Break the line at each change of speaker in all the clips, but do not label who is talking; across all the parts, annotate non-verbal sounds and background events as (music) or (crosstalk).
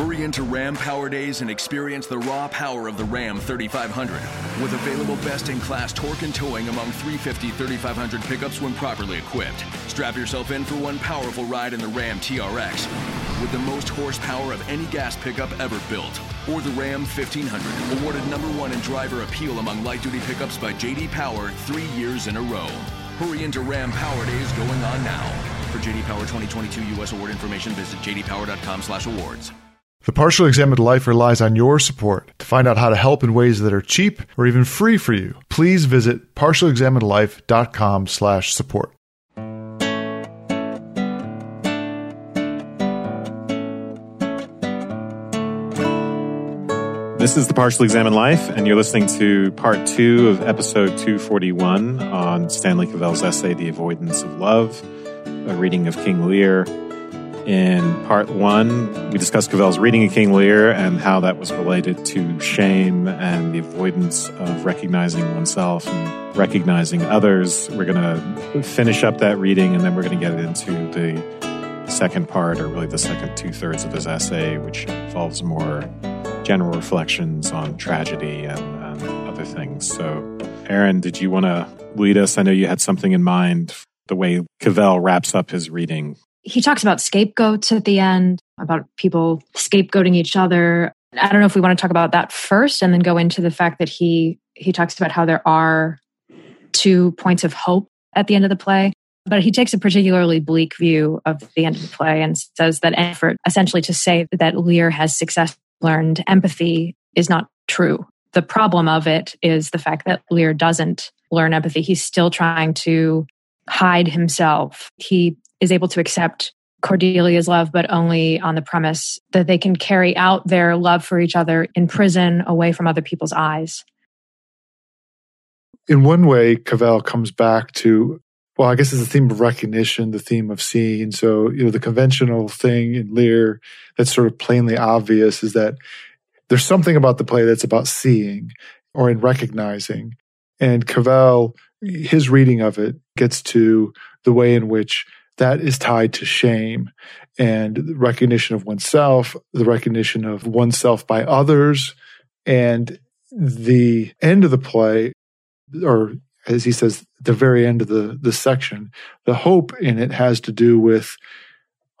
Hurry into Ram Power Days and experience the raw power of the Ram 3500. With available best in class torque and towing among 350 3500 pickups when properly equipped. Strap yourself in for one powerful ride in the Ram TRX with the most horsepower of any gas pickup ever built. Or the Ram 1500, awarded number one in driver appeal among light duty pickups by JD Power three years in a row. Hurry into Ram Power Days going on now. For JD Power 2022 U.S. award information, visit jdpower.com/awards.
The Partially Examined Life relies on your support. To find out how to help in ways that are cheap or even free for you, please visit partiallyexaminedlife.com/support.
This is the Partially Examined Life, and you're listening to part two of episode 241 on Stanley Cavell's essay, The Avoidance of Love, a reading of King Lear. In part one, we discussed Cavell's reading of King Lear and how that was related to shame and the avoidance of recognizing oneself and recognizing others. We're going to finish up that reading and then we're going to get into the second part, or really the second two thirds of his essay, which involves more general reflections on tragedy and, and other things. So, Aaron, did you want to lead us? I know you had something in mind, the way Cavell wraps up his reading.
He talks about scapegoats at the end, about people scapegoating each other. I don't know if we want to talk about that first and then go into the fact that he he talks about how there are two points of hope at the end of the play. But he takes a particularly bleak view of the end of the play and says that effort essentially to say that Lear has success learned empathy is not true. The problem of it is the fact that Lear doesn't learn empathy. He's still trying to hide himself. He is able to accept Cordelia's love, but only on the premise that they can carry out their love for each other in prison away from other people's eyes.
In one way, Cavell comes back to, well, I guess it's the theme of recognition, the theme of seeing. So, you know, the conventional thing in Lear that's sort of plainly obvious is that there's something about the play that's about seeing or in recognizing. And Cavell, his reading of it gets to the way in which that is tied to shame and recognition of oneself, the recognition of oneself by others. And the end of the play, or as he says, the very end of the, the section, the hope in it has to do with,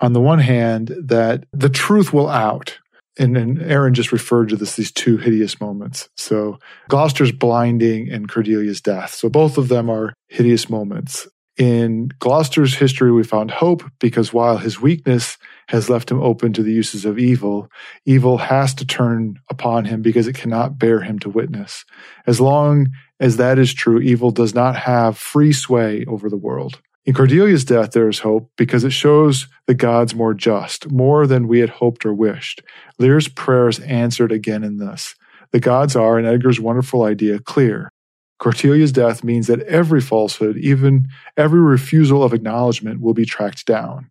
on the one hand, that the truth will out. And, and Aaron just referred to this, these two hideous moments. So Gloucester's blinding and Cordelia's death. So both of them are hideous moments. In Gloucester's history, we found hope because while his weakness has left him open to the uses of evil, evil has to turn upon him because it cannot bear him to witness. As long as that is true, evil does not have free sway over the world. In Cordelia's death, there is hope because it shows the gods more just, more than we had hoped or wished. Lear's prayers answered again in this. The gods are, in Edgar's wonderful idea, clear. Cordelia's death means that every falsehood, even every refusal of acknowledgement, will be tracked down.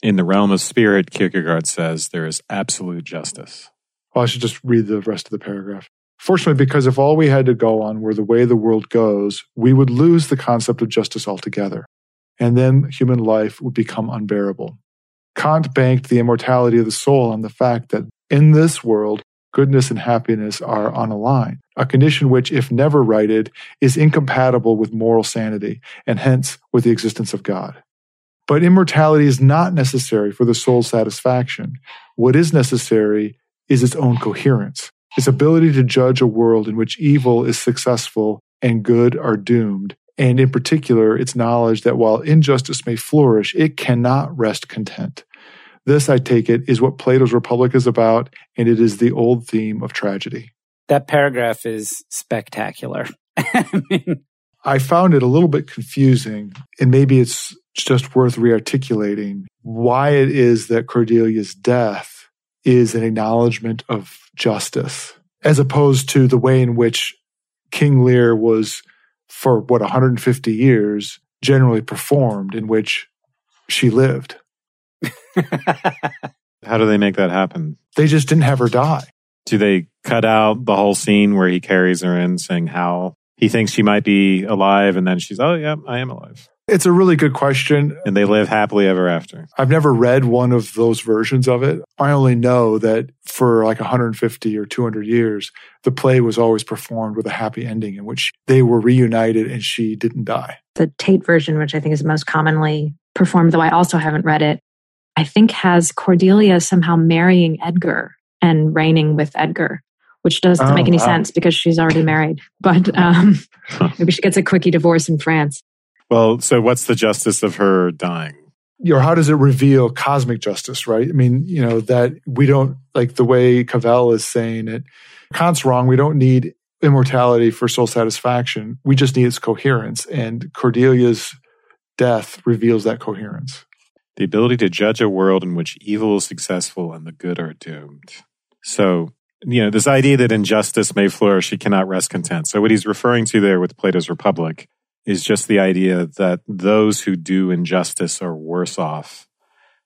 In the realm of spirit, Kierkegaard says there is absolute justice.
Well, I should just read the rest of the paragraph. Fortunately, because if all we had to go on were the way the world goes, we would lose the concept of justice altogether. And then human life would become unbearable. Kant banked the immortality of the soul on the fact that in this world, goodness and happiness are on a line, a condition which, if never righted, is incompatible with moral sanity and hence with the existence of God. But immortality is not necessary for the soul's satisfaction. What is necessary is its own coherence, its ability to judge a world in which evil is successful and good are doomed, and in particular, its knowledge that while injustice may flourish, it cannot rest content. This, I take it, is what Plato's Republic is about, and it is the old theme of tragedy.
That paragraph is spectacular. (laughs) I, mean,
I found it a little bit confusing, and maybe it's just worth rearticulating why it is that Cordelia's death is an acknowledgement of justice, as opposed to the way in which King Lear was, for what, 150 years, generally performed, in which she lived. (laughs)
How do they make that happen?
They just didn't have her die.
Do they cut out the whole scene where he carries her in saying how he thinks she might be alive and then she's, oh, yeah, I am alive?
It's a really good question.
And they live happily ever after.
I've never read one of those versions of it. I only know that for like 150 or 200 years, the play was always performed with a happy ending in which they were reunited and she didn't die.
The Tate version, which I think is most commonly performed, though I also haven't read it, I think has Cordelia somehow marrying Edgar and reigning with Edgar, which doesn't oh, make any wow. sense because she's already (laughs) married. But um, (laughs) maybe she gets a quickie divorce in France.
Well, so what's the justice of her dying?
You know, how does it reveal cosmic justice, right? I mean, you know, that we don't like the way Cavell is saying it. Kant's wrong. We don't need immortality for soul satisfaction. We just need its coherence. And Cordelia's death reveals that coherence.
The ability to judge a world in which evil is successful and the good are doomed. So, you know, this idea that injustice may flourish, he cannot rest content. So, what he's referring to there with Plato's Republic is just the idea that those who do injustice are worse off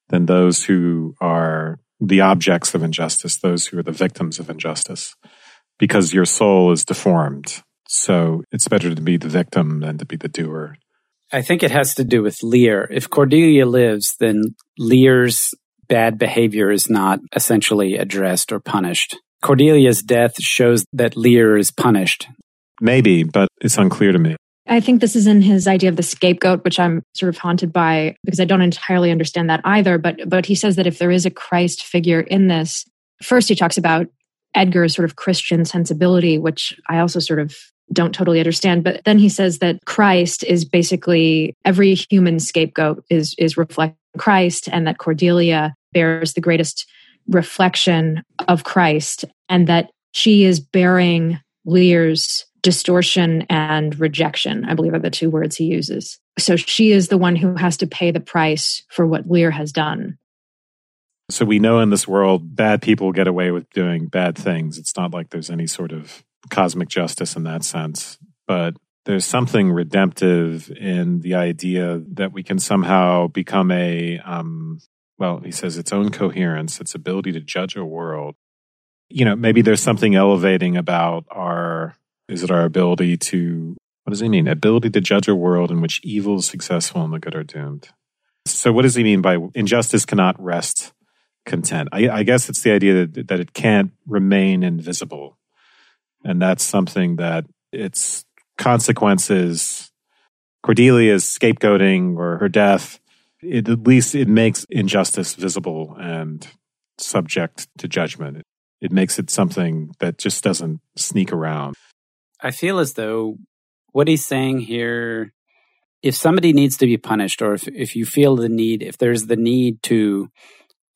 than those who are the objects of injustice, those who are the victims of injustice, because your soul is deformed. So it's better to be the victim than to be the doer.
I think it has to do with Lear. If Cordelia lives, then Lear's bad behavior is not essentially addressed or punished. Cordelia's death shows that Lear is punished.
Maybe, but it's unclear to me.
I think this is in his idea of the scapegoat, which I'm sort of haunted by because I don't entirely understand that either. But but he says that if there is a Christ figure in this, first he talks about Edgar's sort of Christian sensibility, which I also sort of don't totally understand. But then he says that Christ is basically every human scapegoat is is reflecting Christ, and that Cordelia bears the greatest reflection of Christ, and that she is bearing Lear's distortion and rejection, I believe are the two words he uses. So she is the one who has to pay the price for what Lear has done.
So we know in this world, bad people get away with doing bad things. It's not like there's any sort of cosmic justice in that sense, but there's something redemptive in the idea that we can somehow become a, um, well, he says its own coherence, its ability to judge a world. You know, maybe there's something elevating about our is it our ability to, what does he mean? Ability to judge a world in which evil is successful and the good are doomed. So, what does he mean by injustice cannot rest content? I, I guess it's the idea that, that it can't remain invisible. And that's something that its consequences, Cordelia's scapegoating or her death, it, at least it makes injustice visible and subject to judgment. It makes it something that just doesn't sneak around.
I feel as though what he's saying here, if somebody needs to be punished, or if, if you feel the need, if there's the need to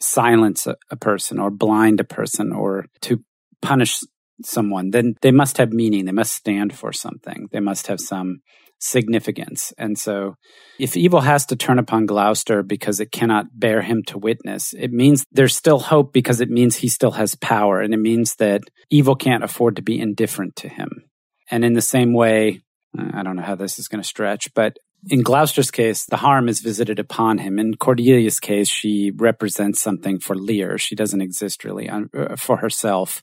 silence a, a person or blind a person or to punish someone, then they must have meaning. They must stand for something. They must have some significance. And so if evil has to turn upon Gloucester because it cannot bear him to witness, it means there's still hope because it means he still has power. And it means that evil can't afford to be indifferent to him. And in the same way, I don't know how this is going to stretch, but in Gloucester's case, the harm is visited upon him. In Cordelia's case, she represents something for Lear. She doesn't exist really uh, for herself.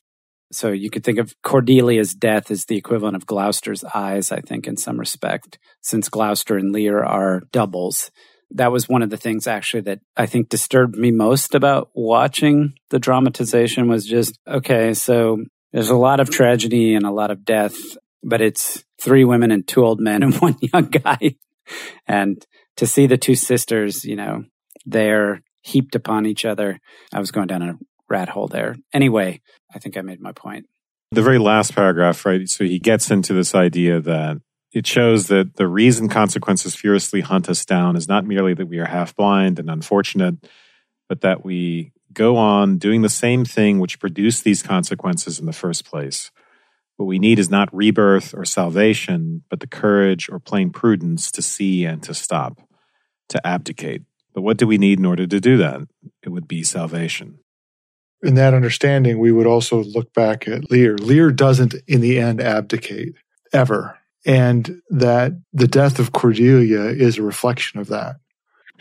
So you could think of Cordelia's death as the equivalent of Gloucester's eyes, I think, in some respect, since Gloucester and Lear are doubles. That was one of the things actually that I think disturbed me most about watching the dramatization was just, okay, so there's a lot of tragedy and a lot of death but it's three women and two old men and (laughs) one young guy. and to see the two sisters, you know, they're heaped upon each other. I was going down a rat hole there. Anyway, I think I made my point.
The very last paragraph, right? So he gets into this idea that it shows that the reason consequences furiously hunt us down is not merely that we are half blind and unfortunate, but that we go on doing the same thing which produced these consequences in the first place. What we need is not rebirth or salvation, but the courage or plain prudence to see and to stop, to abdicate. But what do we need in order to do that? It would be salvation.
In that understanding, we would also look back at Lear. Lear doesn't, in the end, abdicate ever. And that the death of Cordelia is a reflection of that.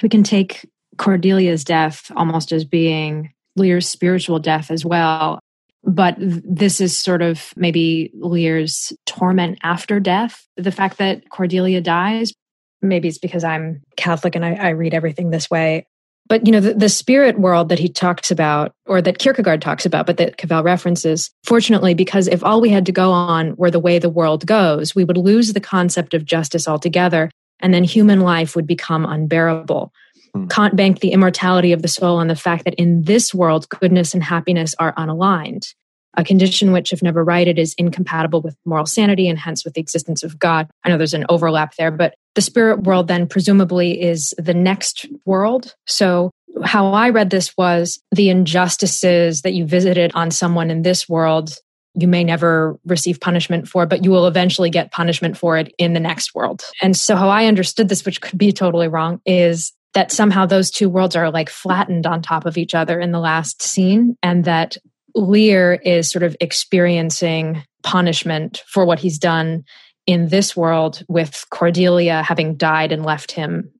We can take Cordelia's death almost as being Lear's spiritual death as well. But this is sort of maybe Lear's torment after death. The fact that Cordelia dies, maybe it's because I'm Catholic and I, I read everything this way. But you know, the, the, spirit world that he talks about, or that Kierkegaard talks about, but that Cavell references, fortunately, because if all we had to go on were the way the world goes, we would lose the concept of justice altogether, and then human life would become unbearable. Hmm. Kant banked the immortality of the soul on the fact that in this world, goodness and happiness are unaligned a condition which, if never righted, is incompatible with moral sanity and hence with the existence of God. I know there's an overlap there, but the spirit world then presumably is the next world. So, how I read this was the injustices that you visited on someone in this world, you may never receive punishment for, but you will eventually get punishment for it in the next world. And so, how I understood this, which could be totally wrong, is that somehow those two worlds are like flattened on top of each other in the last scene, and that Lear is sort of experiencing punishment for what he's done in this world with Cordelia having died and left him.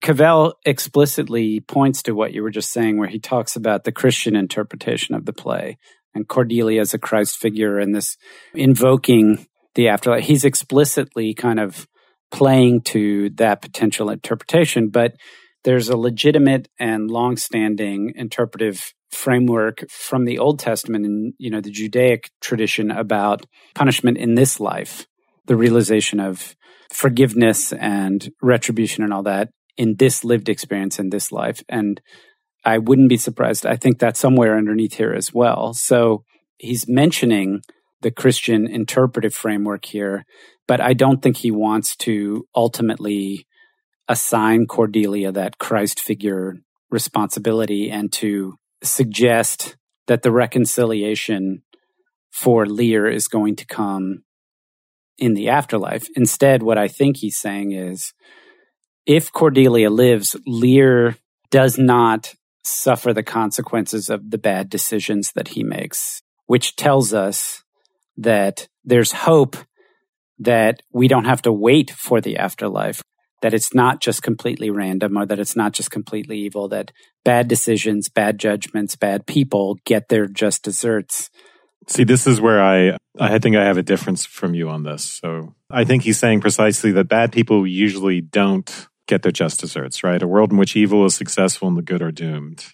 Cavell explicitly points to what you were just saying, where he talks about the Christian interpretation of the play and Cordelia as a Christ figure and this invoking the afterlife. He's explicitly kind of playing to that potential interpretation, but there's a legitimate and long-standing interpretive framework from the Old Testament and you know the Judaic tradition about punishment in this life, the realization of forgiveness and retribution and all that in this lived experience in this life. And I wouldn't be surprised. I think that's somewhere underneath here as well. So he's mentioning the Christian interpretive framework here, but I don't think he wants to ultimately assign Cordelia that Christ figure responsibility and to suggest that the reconciliation for Lear is going to come in the afterlife. Instead, what I think he's saying is if Cordelia lives, Lear does not suffer the consequences of the bad decisions that he makes, which tells us that there's hope that we don't have to wait for the afterlife that it's not just completely random or that it's not just completely evil, that bad decisions, bad judgments, bad people get their just desserts.
See, this is where I, I think I have a difference from you on this. So I think he's saying precisely that bad people usually don't get their just desserts, right? A world in which evil is successful and the good are doomed.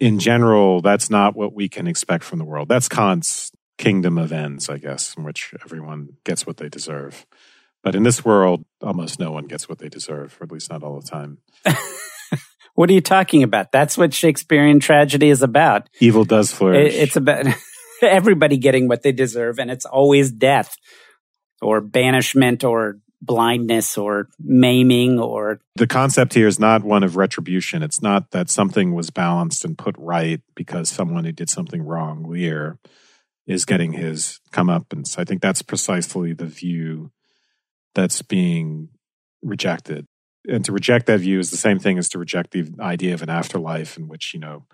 In general, that's not what we can expect from the world. That's Kant's kingdom of ends, I guess, in which everyone gets what they deserve. But in this world, almost no one gets what they deserve, or at least not all the time. (laughs)
what are you talking about? That's what Shakespearean tragedy is about.
Evil does flourish.
It's about (laughs) (laughs) everybody getting what they deserve, and it's always death or banishment or blindness or maiming or
the concept here is not one of retribution it's not that something was balanced and put right because someone who did something wrong Lear is getting his come up and so i think that's precisely the view that's being rejected. And to reject that view is the same thing as to reject the idea of an afterlife in which, you know,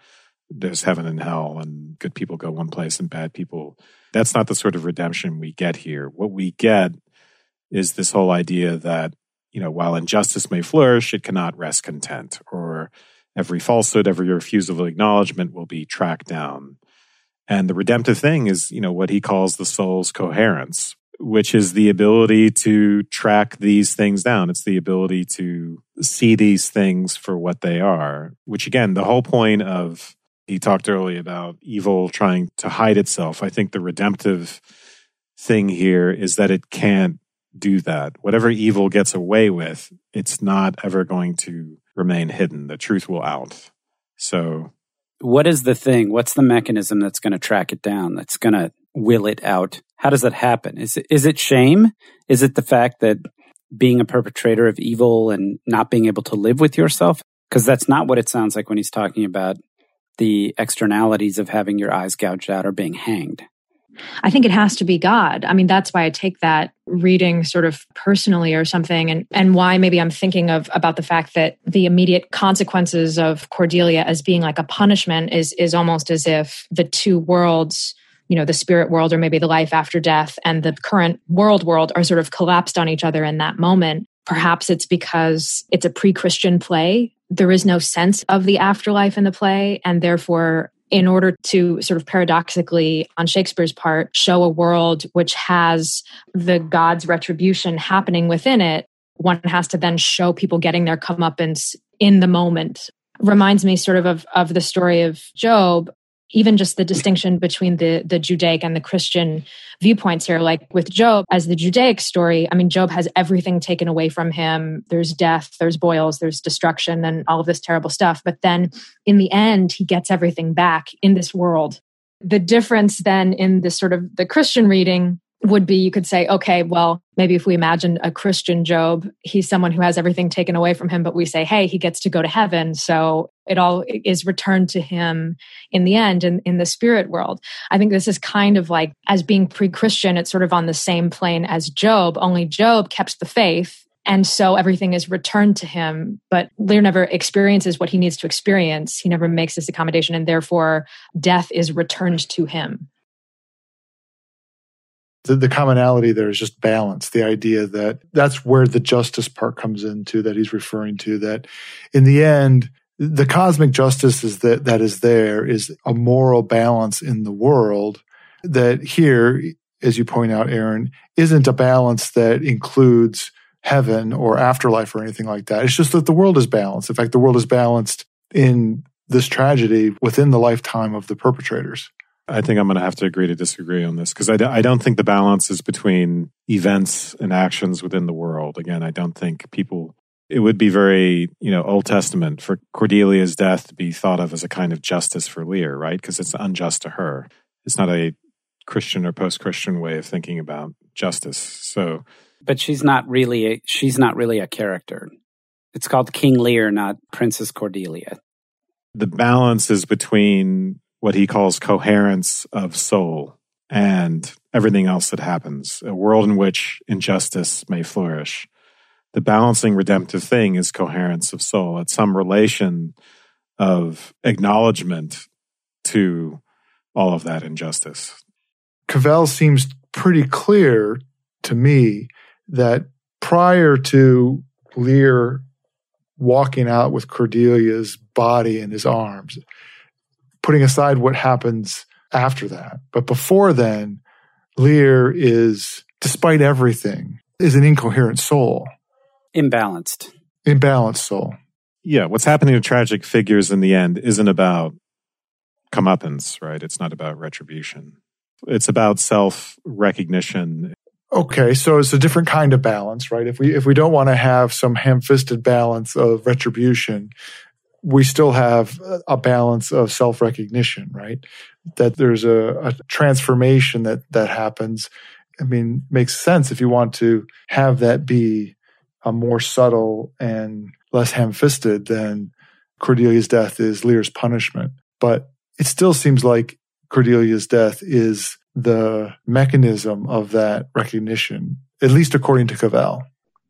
there's heaven and hell and good people go one place and bad people. That's not the sort of redemption we get here. What we get is this whole idea that, you know, while injustice may flourish, it cannot rest content, or every falsehood, every refusal of acknowledgement will be tracked down. And the redemptive thing is, you know, what he calls the soul's coherence, which is the ability to track these things down. It's the ability to see these things for what they are, which again, the whole point of he talked earlier about evil trying to hide itself. I think the redemptive thing here is that it can't do that. Whatever evil gets away with, it's not ever going to remain hidden. The truth will out. So,
what is the thing? What's the mechanism that's going to track it down? That's going to will it out? How does that happen? Is it, is it shame? Is it the fact that being a perpetrator of evil and not being able to live with yourself? Because that's not what it sounds like when he's talking about the externalities of having your eyes gouged out or being hanged.
I think it has to be God. I mean, that's why I take that reading sort of personally or something and and why maybe I'm thinking of about the fact that the immediate consequences of Cordelia as being like a punishment is is almost as if the two worlds you know the spirit world or maybe the life after death and the current world world are sort of collapsed on each other in that moment perhaps it's because it's a pre-christian play there is no sense of the afterlife in the play and therefore in order to sort of paradoxically on shakespeare's part show a world which has the god's retribution happening within it one has to then show people getting their comeuppance in the moment. Reminds me sort of of, of the story of Job even just the distinction between the the Judaic and the Christian viewpoints here. Like with Job, as the Judaic story, I mean, Job has everything taken away from him. There's death, there's boils, there's destruction, and all of this terrible stuff. But then in the end, he gets everything back in this world. The difference then in this sort of the Christian reading would be you could say, okay, well, maybe if we imagine a Christian Job, he's someone who has everything taken away from him, but we say, hey, he gets to go to heaven. So it all is returned to him in the end in, in the spirit world. I think this is kind of like, as being pre Christian, it's sort of on the same plane as Job, only Job kept the faith. And so everything is returned to him, but Lear never experiences what he needs to experience. He never makes this accommodation, and therefore death is returned to him
the, the commonality there is just balance. The idea that that's where the justice part comes into that he's referring to. That in the end, the cosmic justice is that that is there is a moral balance in the world. That here, as you point out, Aaron, isn't a balance that includes heaven or afterlife or anything like that. It's just that the world is balanced. In fact, the world is balanced in this tragedy within the lifetime of the perpetrators.
I think I'm going to have to agree to disagree on this because I d- I don't think the balance is between events and actions within the world. Again, I don't think people, it would be very, you know, Old Testament for Cordelia's death to be thought of as a kind of justice for Lear, right? Because it's unjust to her. It's not a Christian or post Christian way of thinking about justice. So,
but she's not really, a, she's not really a character. It's called King Lear, not Princess Cordelia.
The balance is between what he calls coherence of soul and everything else that happens, a world in which injustice may flourish. The balancing redemptive thing is coherence of soul. It's some relation of acknowledgement to all of that injustice.
Cavell seems pretty clear to me that prior to Lear walking out with Cordelia's body in his arms, putting aside what happens after that. But before then, Lear is, despite everything, is an incoherent soul.
Imbalanced.
Imbalanced soul.
Yeah, what's happening to tragic figures in the end isn't about comeuppance, right? It's not about retribution. It's about self recognition.
Okay, so it's a different kind of balance, right? If we if we don't want to have some ham-fisted balance of retribution, we still have a balance of self recognition, right? That there's a, a, transformation that that happens. I mean, makes sense if you want to have that be a more subtle and less ham fisted than Cordelia's death is Lear's punishment. But it still seems like Cordelia's death is the mechanism of that recognition, at least according to Cavell.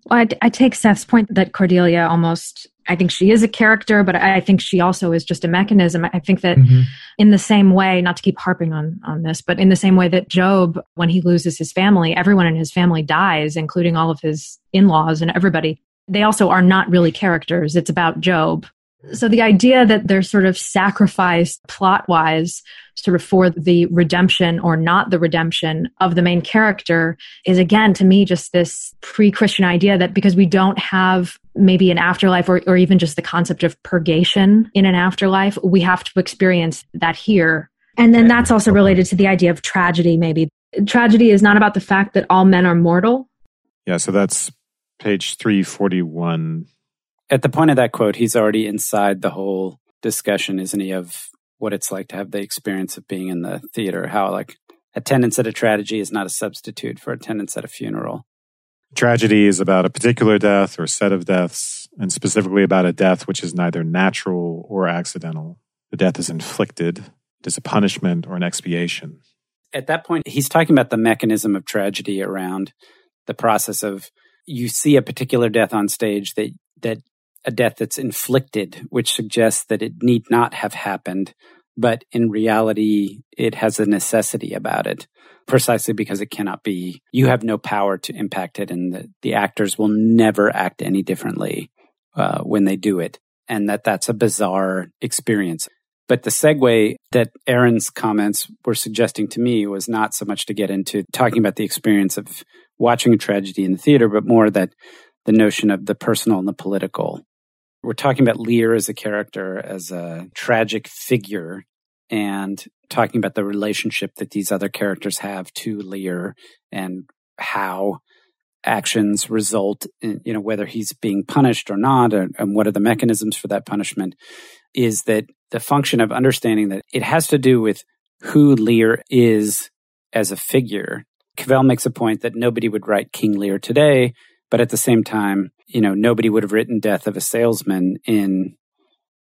Well, I, I, take Seth's point that Cordelia almost, I think she is a character, but I think she also is just a mechanism. I think that mm-hmm. in the same way, not to keep harping on, on this, but in the same way that Job, when he loses his family, everyone in his family dies, including all of his in laws and everybody. They also are not really characters. It's about Job. So the idea that they're sort of sacrificed plot wise, sort of for the redemption or not the redemption of the main character is again to me just this pre Christian idea that because we don't have maybe an afterlife or, or even just the concept of purgation in an afterlife, we have to experience that here. And then that's also related to the idea of tragedy, maybe. Tragedy is not about the fact that all men are mortal.
Yeah, so that's page 341
at the point of that quote, he's already inside the whole discussion, isn't he, of what it's like to have the experience of being in the theater, how like attendance at a tragedy is not a substitute for attendance at a funeral.
Tragedy is about a particular death or set of deaths, and specifically about a death which is neither natural or accidental. The death is inflicted, it is a punishment or an expiation.
At that point, he's talking about the mechanism of tragedy around the process of you see a particular death on stage that that a death that's inflicted, which suggests that it need not have happened, but in reality, it has a necessity about it, precisely because it cannot be, you have no power to impact it, and the, the actors will never act any differently uh, when they do it. And that that's a bizarre experience. But the segue that Aaron's comments were suggesting to me was not so much to get into talking about the experience of watching a tragedy in the theater, but more that the notion of the personal and the political. We're talking about Lear as a character, as a tragic figure, and talking about the relationship that these other characters have to Lear and how actions result in, you know, whether he's being punished or not, or, and what are the mechanisms for that punishment, is that the function of understanding that it has to do with who Lear is as a figure. Cavell makes a point that nobody would write King Lear today, but at the same time, you know, nobody would have written Death of a Salesman in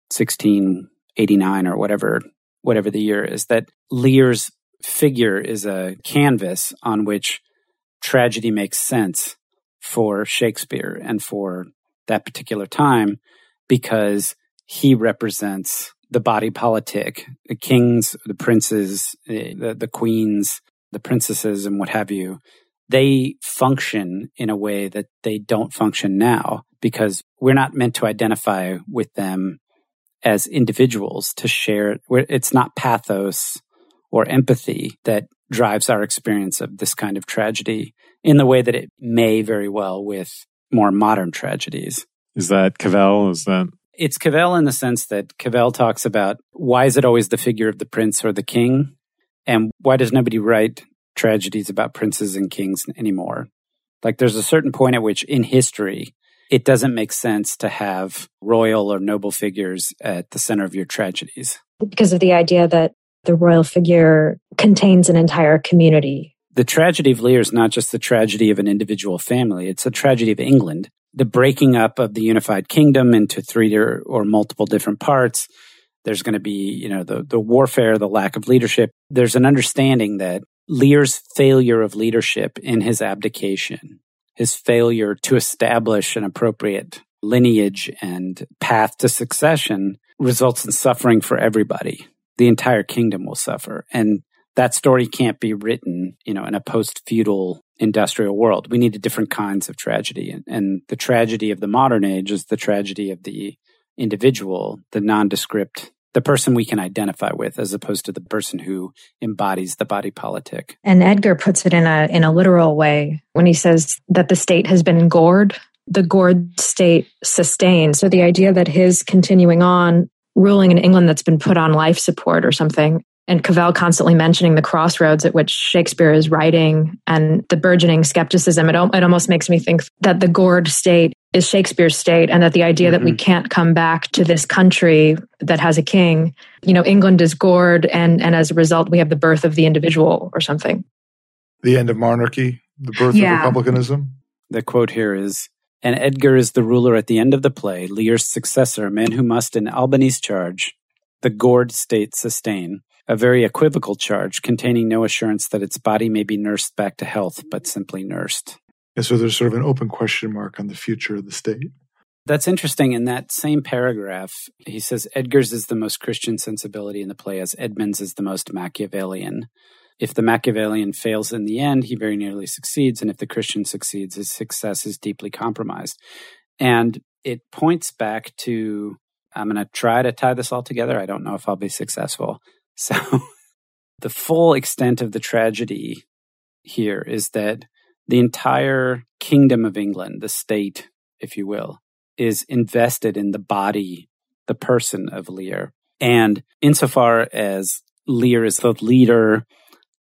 1689 or whatever, whatever the year is. That Lear's figure is a canvas on which tragedy makes sense for Shakespeare and for that particular time because he represents the body politic, the kings, the princes, eh, the, the queens, the princesses, and what have you. They function in a way that they don't function now because we're not meant to identify with them as individuals to share. It's not pathos or empathy that drives our experience of this kind of tragedy in the way that it may very well with more modern tragedies.
Is that Cavell? Is that?
It's Cavell in the sense that Cavell talks about why is it always the figure of the prince or the king? And why does nobody write tragedies about princes and kings anymore? Like there's a certain point at which in history, it doesn't make sense to have royal or noble figures at the center of your tragedies.
Because of the idea that the royal figure contains an entire community.
The tragedy of Lear is not just the tragedy of an individual family, it's a tragedy of England. The breaking up of the unified kingdom into three or, or multiple different parts. There's going to be, you know, the, the warfare, the lack of leadership. There's an understanding that Lear's failure of leadership in his abdication, his failure to establish an appropriate lineage and path to succession results in suffering for everybody the entire kingdom will suffer. And that story can't be written, you know, in a post feudal industrial world. We needed different kinds of tragedy. And, and, the tragedy of the modern age is the tragedy of the individual, the nondescript, the person we can identify with, as opposed to the person who embodies the body politic.
And Edgar puts it in a in a literal way when he says that the state has been gored. The gored state sustained. So the idea that his continuing on ruling in England that's been put on life support or something. And Cavell constantly mentioning the crossroads at which Shakespeare is writing and the burgeoning skepticism. It, it almost makes me think that the gored state is Shakespeare's state and that the idea mm-hmm. that we mm-hmm. can't come back to this country that has a king, you know, England is gored and, and as a result, we have the birth of the individual or something.
The end of monarchy, the birth yeah. of republicanism.
The quote here is and Edgar is the ruler at the end of the play, Lear's successor, a man who must, in Albany's charge, the gored state sustain, a very equivocal charge containing no assurance that its body may be nursed back to health, but simply nursed.
And so there's sort of an open question mark on the future of the state.
That's interesting. In that same paragraph, he says Edgar's is the most Christian sensibility in the play, as Edmund's is the most Machiavellian. If the Machiavellian fails in the end, he very nearly succeeds. And if the Christian succeeds, his success is deeply compromised. And it points back to I'm going to try to tie this all together. I don't know if I'll be successful. (laughs) So, the full extent of the tragedy here is that the entire kingdom of England, the state, if you will, is invested in the body, the person of Lear. And insofar as Lear is the leader,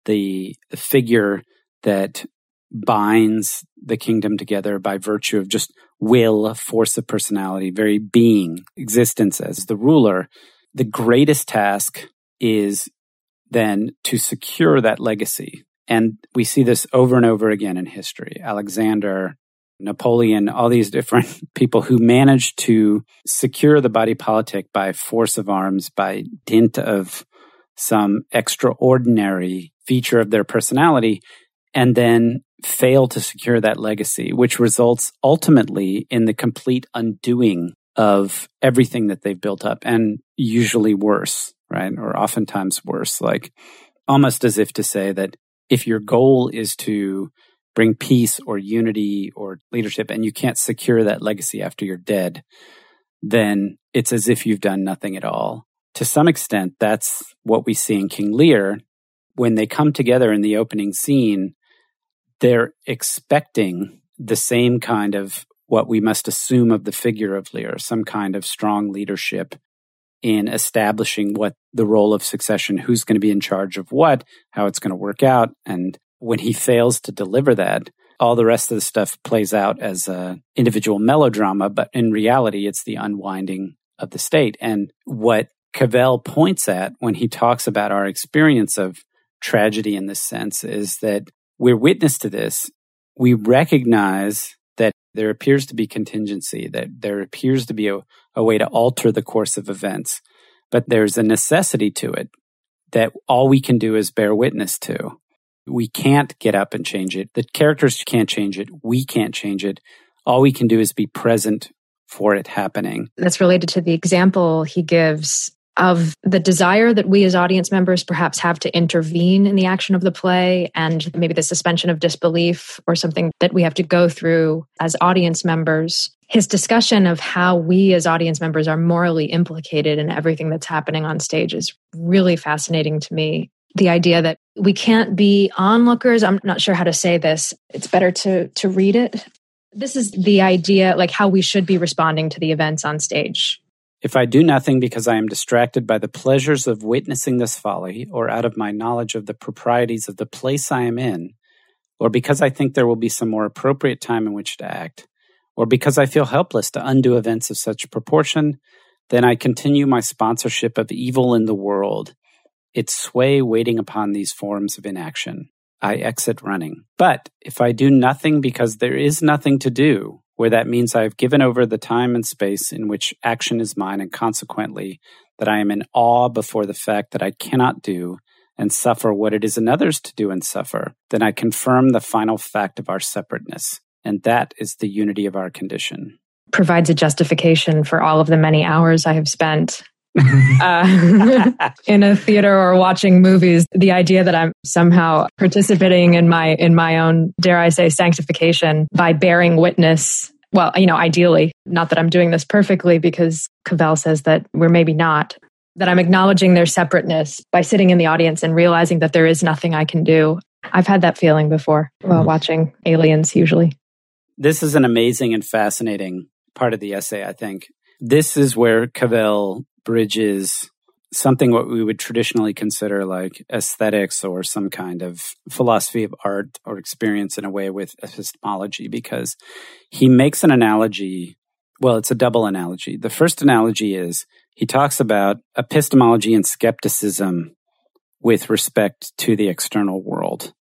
the, figure that binds the kingdom together by virtue of just will, force of personality, very being, existence as the ruler. The greatest task is then to secure that legacy. And we see this over and over again in history. Alexander, Napoleon, all these different (laughs) people who managed to secure the body politic by force of arms, by dint of some extraordinary feature of their personality and then fail to secure that legacy, which results ultimately in the complete undoing of everything that they've built up and usually worse, right? Or oftentimes worse, like almost as if to say that if your goal is to bring peace or unity or leadership and you can't secure that legacy after you're dead, then it's as if you've done nothing at all. To some extent, that's what we see in King Lear when they come together in the opening scene, they're expecting the same kind of what we must assume of the figure of Lear, some kind of strong leadership in establishing what the role of succession, who's going to be in charge of what, how it's going to work out. And when he fails to deliver that, all the rest of the stuff plays out as a individual melodrama, but in reality, it's the unwinding of the state. And what Cavell points at when he talks about our experience of tragedy in this sense is that we're witness to this. We recognize there appears to be contingency, that there appears to be a, a way to alter the course of events, but there's a necessity to it that all we can do is bear witness to. We can't get up and change it. The characters can't change it. We can't change it. All we can do is be present for it happening.
That's related to the example he gives of the desire that we as audience members perhaps have to intervene in the action of the play and maybe the suspension of disbelief or something that we have to go through as audience members. His discussion of how we as audience members are morally implicated in everything that's happening on stage is really fascinating to me. The idea that we can't be onlookers i'm not sure how to say this. It's better to to read it. This is the idea like how we should be responding to the events on stage
if i do nothing because i am distracted by the pleasures of witnessing this folly or out of my knowledge of the proprieties of the place i am in or because i think there will be some more appropriate time in which to act or because i feel helpless to undo events of such proportion then i continue my sponsorship of evil in the world its sway waiting upon these forms of inaction. I exit running. But if I do nothing because there is nothing to do, where that means I have given over the time and space in which action is mine, and consequently that I am in awe before the fact that I cannot do and suffer what it is another's to do and suffer, then I confirm the final fact of our separateness. And that is the unity of our condition.
Provides a justification for all of the many hours I have spent uh, (laughs) in a theater or watching movies the idea that i'm somehow participating in my in my own dare i say sanctification by bearing witness well you know ideally not that i'm doing this perfectly because cavell says that we're maybe not that i'm acknowledging their separateness by sitting in the audience and realizing that there is nothing i can do. I've had that feeling before while watching aliens usually.
This is an amazing and fascinating part of the essay i think. This is where Cavell bridges something what we would traditionally consider like aesthetics or some kind of philosophy of art or experience in a way with epistemology because he makes an analogy well it's a double analogy. The first analogy is he talks about epistemology and skepticism with respect to the external world.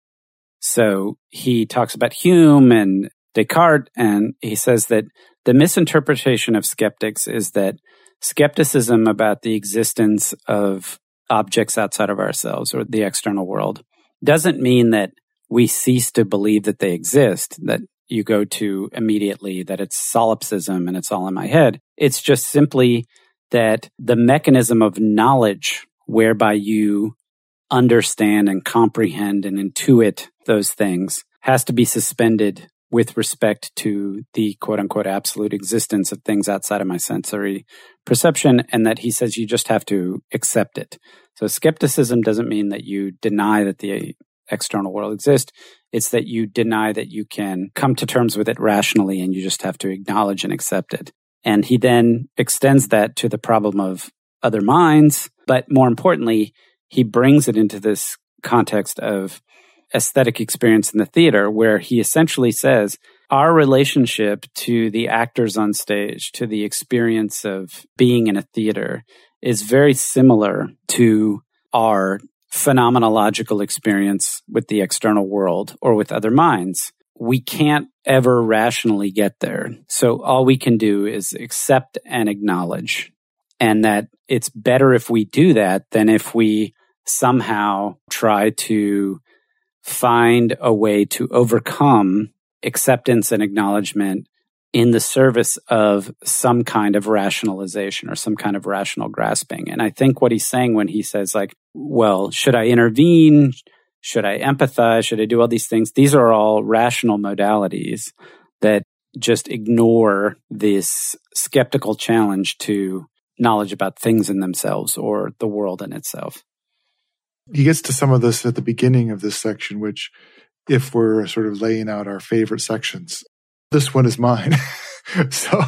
So he talks about hume and descartes and he says that the misinterpretation of skeptics is that skepticism about the existence of objects outside of ourselves or the external world doesn't mean that we cease to believe that they exist, that you go to immediately that it's solipsism and it's all in my head. It's just simply that the mechanism of knowledge whereby you understand and comprehend and intuit those things has to be suspended with respect to the quote unquote absolute existence of things outside of my sensory perception, and that he says you just have to accept it. So skepticism doesn't mean that you deny that the external world exists. It's that you deny that you can come to terms with it rationally and you just have to acknowledge and accept it. And he then extends that to the problem of other minds, but more importantly, he brings it into this context of aesthetic experience in the theater where he essentially says our relationship to the actors on stage, to the experience of being in a theater is very similar to our phenomenological experience with the external world or with other minds. We can't ever rationally get there. So all we can do is accept and acknowledge. And that it's better if we do that than if we somehow try to find a way to overcome acceptance and acknowledgement in the service of some kind of rationalization or some kind of rational grasping. And I think what he's saying when he says, like, well, should I intervene? Should I empathize? Should I do all these things? These are all rational modalities that just ignore this skeptical challenge to knowledge about things in themselves or the world in itself
he gets to some of this at the beginning of this section, which, if we're sort of laying out our favorite sections, this one is mine. (laughs) so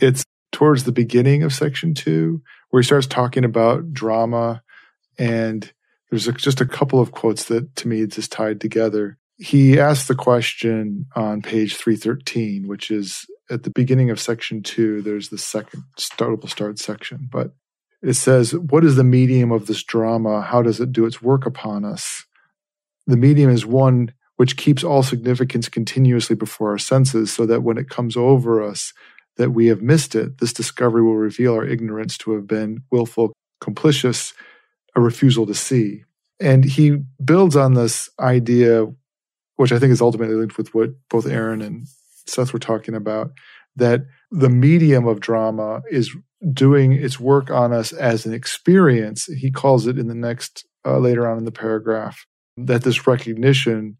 it's towards the beginning of section two where he starts talking about drama and there's a, just a couple of quotes that to me just tied together. He asks the question on page 313, which is at the beginning of section two. There's the second startable start section, but it says, What is the medium of this drama? How does it do its work upon us? The medium is one which keeps all significance continuously before our senses so that when it comes over us that we have missed it, this discovery will reveal our ignorance to have been willful, complicious, a refusal to see. And he builds on this idea, which I think is ultimately linked with what both Aaron and Seth were talking about, that the medium of drama is doing its work on us as an experience. He calls it in the next, uh, later on in the paragraph, that this recognition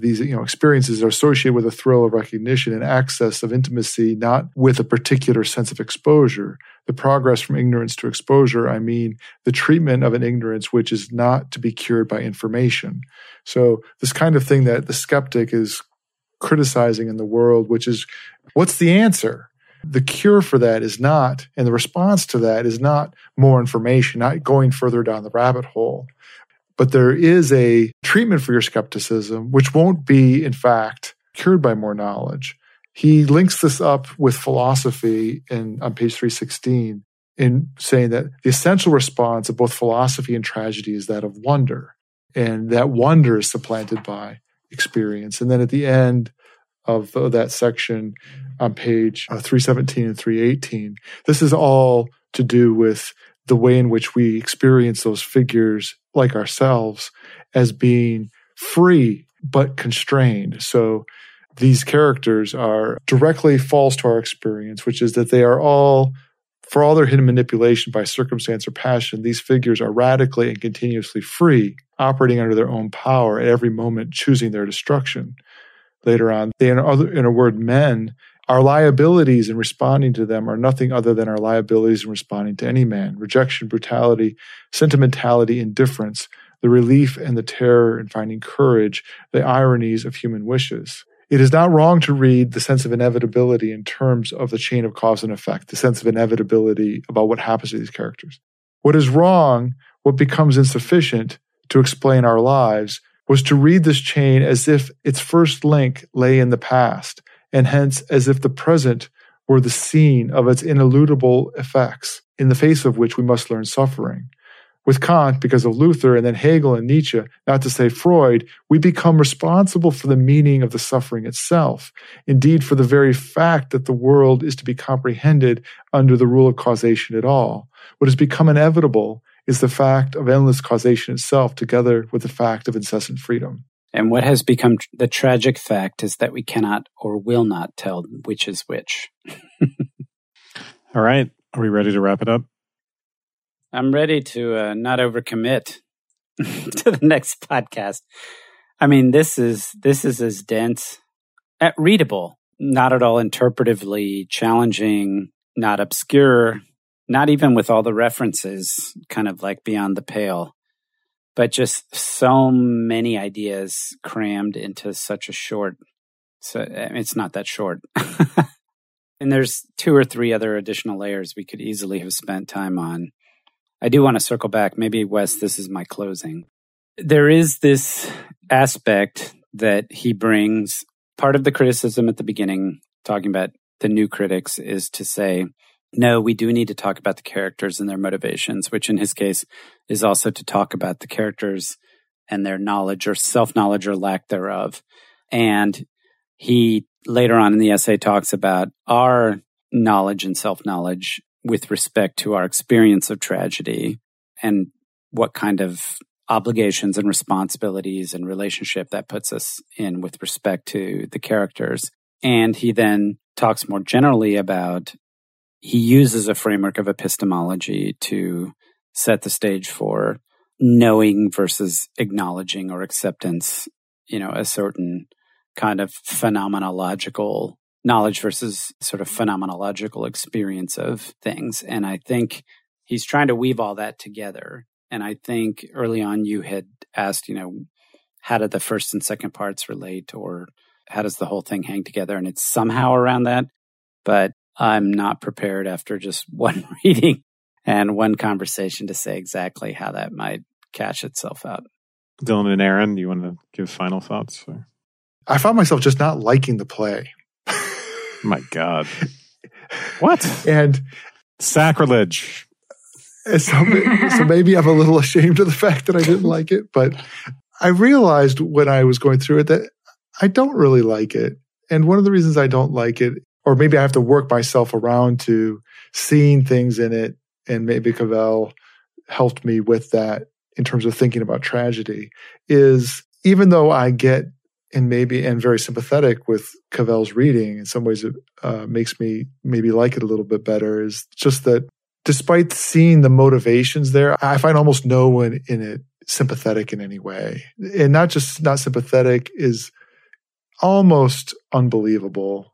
these you know experiences are associated with a thrill of recognition and access of intimacy not with a particular sense of exposure the progress from ignorance to exposure i mean the treatment of an ignorance which is not to be cured by information so this kind of thing that the skeptic is criticizing in the world which is what's the answer the cure for that is not and the response to that is not more information not going further down the rabbit hole but there is a treatment for your skepticism, which won't be, in fact, cured by more knowledge. He links this up with philosophy in, on page 316 in saying that the essential response of both philosophy and tragedy is that of wonder. And that wonder is supplanted by experience. And then at the end of that section on page uh, 317 and 318, this is all to do with the way in which we experience those figures like ourselves as being free but constrained. So these characters are directly false to our experience, which is that they are all, for all their hidden manipulation by circumstance or passion, these figures are radically and continuously free, operating under their own power at every moment, choosing their destruction. Later on, they, in, other, in a word, men our liabilities in responding to them are nothing other than our liabilities in responding to any man rejection, brutality, sentimentality, indifference, the relief and the terror in finding courage, the ironies of human wishes. It is not wrong to read the sense of inevitability in terms of the chain of cause and effect, the sense of inevitability about what happens to these characters. What is wrong, what becomes insufficient to explain our lives, was to read this chain as if its first link lay in the past and hence as if the present were the scene of its ineludible effects, in the face of which we must learn suffering. With Kant, because of Luther, and then Hegel and Nietzsche, not to say Freud, we become responsible for the meaning of the suffering itself. Indeed, for the very fact that the world is to be comprehended under the rule of causation at all. What has become inevitable is the fact of endless causation itself, together with the fact of incessant freedom.
And what has become the tragic fact is that we cannot or will not tell which is which. (laughs)
All right. Are we ready to wrap it up?
I'm ready to uh, not overcommit (laughs) to the next podcast. I mean, this is this is as dense, uh, readable, not at all interpretively challenging, not obscure, not even with all the references, kind of like beyond the pale but just so many ideas crammed into such a short so it's not that short. (laughs) And there's two or three other additional layers we could easily have spent time on. I do want to circle back. Maybe wes this is my closing. There is this aspect that he brings. Part of the criticism at the beginning talking about the new critics is to say no, we do need to talk about the characters and their motivations, which in his case is also to talk about the characters and their knowledge or self knowledge or lack thereof. And he later on in the essay talks about our knowledge and self knowledge with respect to our experience of tragedy and what kind of obligations and responsibilities and relationship that puts us in with respect to the characters. And he then talks more generally about he uses a framework of epistemology to set the stage for knowing versus acknowledging or acceptance, you know, a certain kind of phenomenological knowledge versus sort of phenomenological experience of things. And I think he's trying to weave all that together. And I think early on you had asked, you know, how did the first and second parts relate or how does the whole thing hang together? And it's somehow around that. but I'm not prepared after just (laughs) one reading and one conversation to say exactly how that might catch itself out.
Dylan and Aaron, do you want to give final thoughts? Or?
I found myself just not liking the play. (laughs)
My God. What?
and
sacrilege.
Uh, so, so maybe I'm a little (laughs) ashamed of the fact that I didn't like it, but I realized when I was going through it that I don't really like it. And one of the reasons I don't like it, or maybe I have to work myself around to seeing things in it, and maybe Cavell helped me with that in terms of thinking about tragedy, is even though I get and maybe and very sympathetic with Cavell's reading, in some ways it uh, makes me maybe like it a little bit better. Is just that despite seeing the motivations there, I find almost no one in it sympathetic in any way. And not just not sympathetic is almost unbelievable,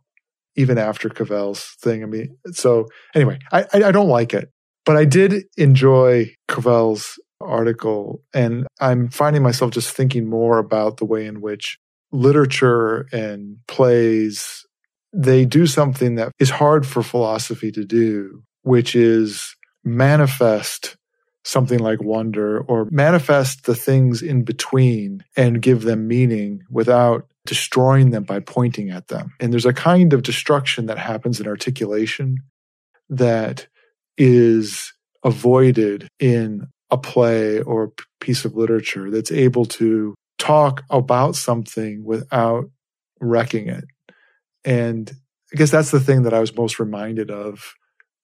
even after Cavell's thing. I mean, so anyway, I, I, I don't like it, but I did enjoy Cavell's article. And I'm finding myself just thinking more about the way in which literature and plays, they do something that is hard for philosophy to do, which is manifest something like wonder or manifest the things in between and give them meaning without destroying them by pointing at them. And there's a kind of destruction that happens in articulation that is avoided in a play or a piece of literature that's able to talk about something without wrecking it. And I guess that's the thing that I was most reminded of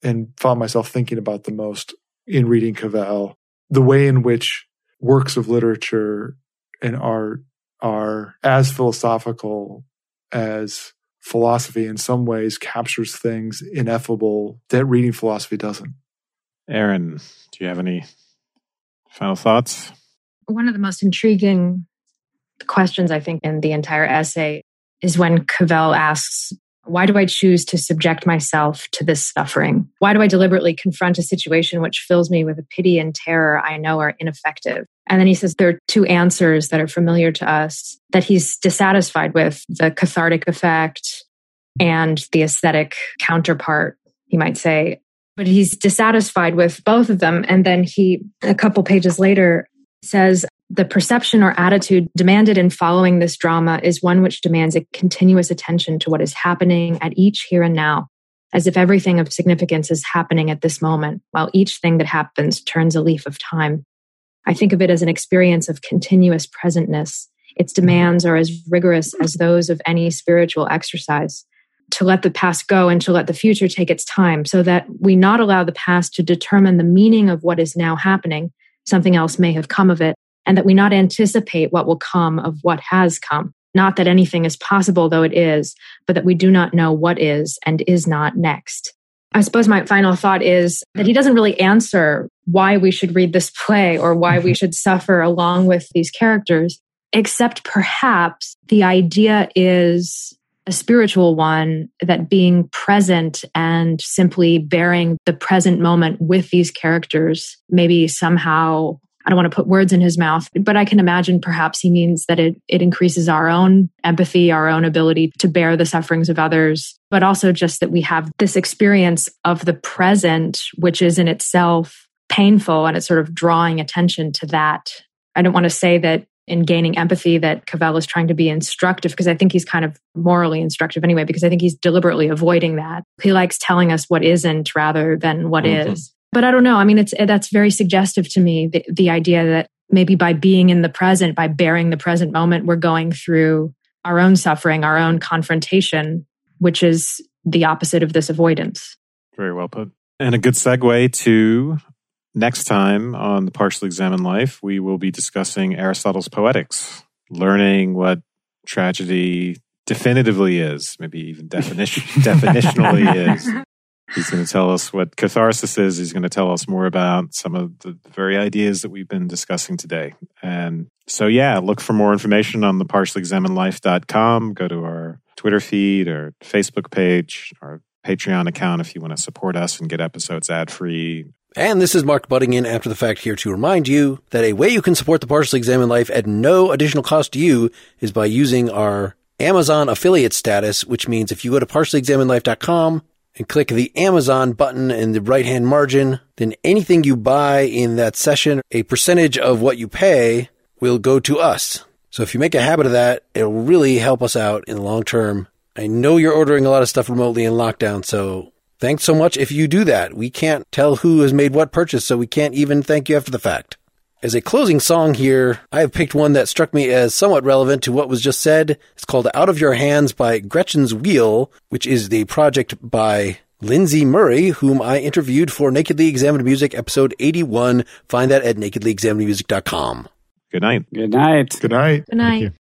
and found myself thinking about the most in reading Cavell, the way in which works of literature and art are as philosophical as philosophy in some ways captures things ineffable that reading philosophy doesn't.
Aaron, do you have any final thoughts?
One of the most intriguing questions, I think, in the entire essay is when Cavell asks, why do I choose to subject myself to this suffering? Why do I deliberately confront a situation which fills me with a pity and terror I know are ineffective? And then he says there are two answers that are familiar to us that he's dissatisfied with the cathartic effect and the aesthetic counterpart, he might say. But he's dissatisfied with both of them. And then he, a couple pages later, says, the perception or attitude demanded in following this drama is one which demands a continuous attention to what is happening at each here and now, as if everything of significance is happening at this moment, while each thing that happens turns a leaf of time. I think of it as an experience of continuous presentness. Its demands are as rigorous as those of any spiritual exercise. To let the past go and to let the future take its time, so that we not allow the past to determine the meaning of what is now happening. Something else may have come of it, and that we not anticipate what will come of what has come. Not that anything is possible, though it is, but that we do not know what is and is not next. I suppose my final thought is that he doesn't really answer why we should read this play or why we mm-hmm. should suffer along with these characters, except perhaps the idea is a spiritual one that being present and simply bearing the present moment with these characters maybe somehow I don't want to put words in his mouth, but I can imagine perhaps he means that it, it increases our own empathy, our own ability to bear the sufferings of others, but also just that we have this experience of the present, which is in itself painful and it's sort of drawing attention to that. I don't want to say that in gaining empathy that Cavell is trying to be instructive because I think he's kind of morally instructive anyway, because I think he's deliberately avoiding that. He likes telling us what isn't rather than what mm-hmm. is but I don't know. I mean, it's that's very suggestive to me. The, the idea that maybe by being in the present, by bearing the present moment, we're going through our own suffering, our own confrontation, which is the opposite of this avoidance.
Very well put. And a good segue to next time on the Partially Examined Life, we will be discussing Aristotle's Poetics, learning what tragedy definitively is, maybe even (laughs) definition, definitionally is. He's going to tell us what catharsis is. He's going to tell us more about some of the very ideas that we've been discussing today. And so, yeah, look for more information on the partiallyexaminedlife.com. Go to our Twitter feed or Facebook page, our Patreon account if you want to support us and get episodes ad free.
And this is Mark butting in after the fact here to remind you that a way you can support the Partially Examined Life at no additional cost to you is by using our Amazon affiliate status, which means if you go to partiallyexaminedlife.com and click the Amazon button in the right hand margin, then anything you buy in that session, a percentage of what you pay will go to us. So if you make a habit of that, it'll really help us out in the long term. I know you're ordering a lot of stuff remotely in lockdown, so thanks so much if you do that. We can't tell who has made what purchase, so we can't even thank you after the fact. As a closing song here, I have picked one that struck me as somewhat relevant to what was just said. It's called Out of Your Hands by Gretchen's Wheel, which is the project by Lindsay Murray, whom I interviewed for Nakedly Examined Music episode 81. Find that at nakedlyexaminedmusic.com.
Good night.
Good night.
Good night.
Good night.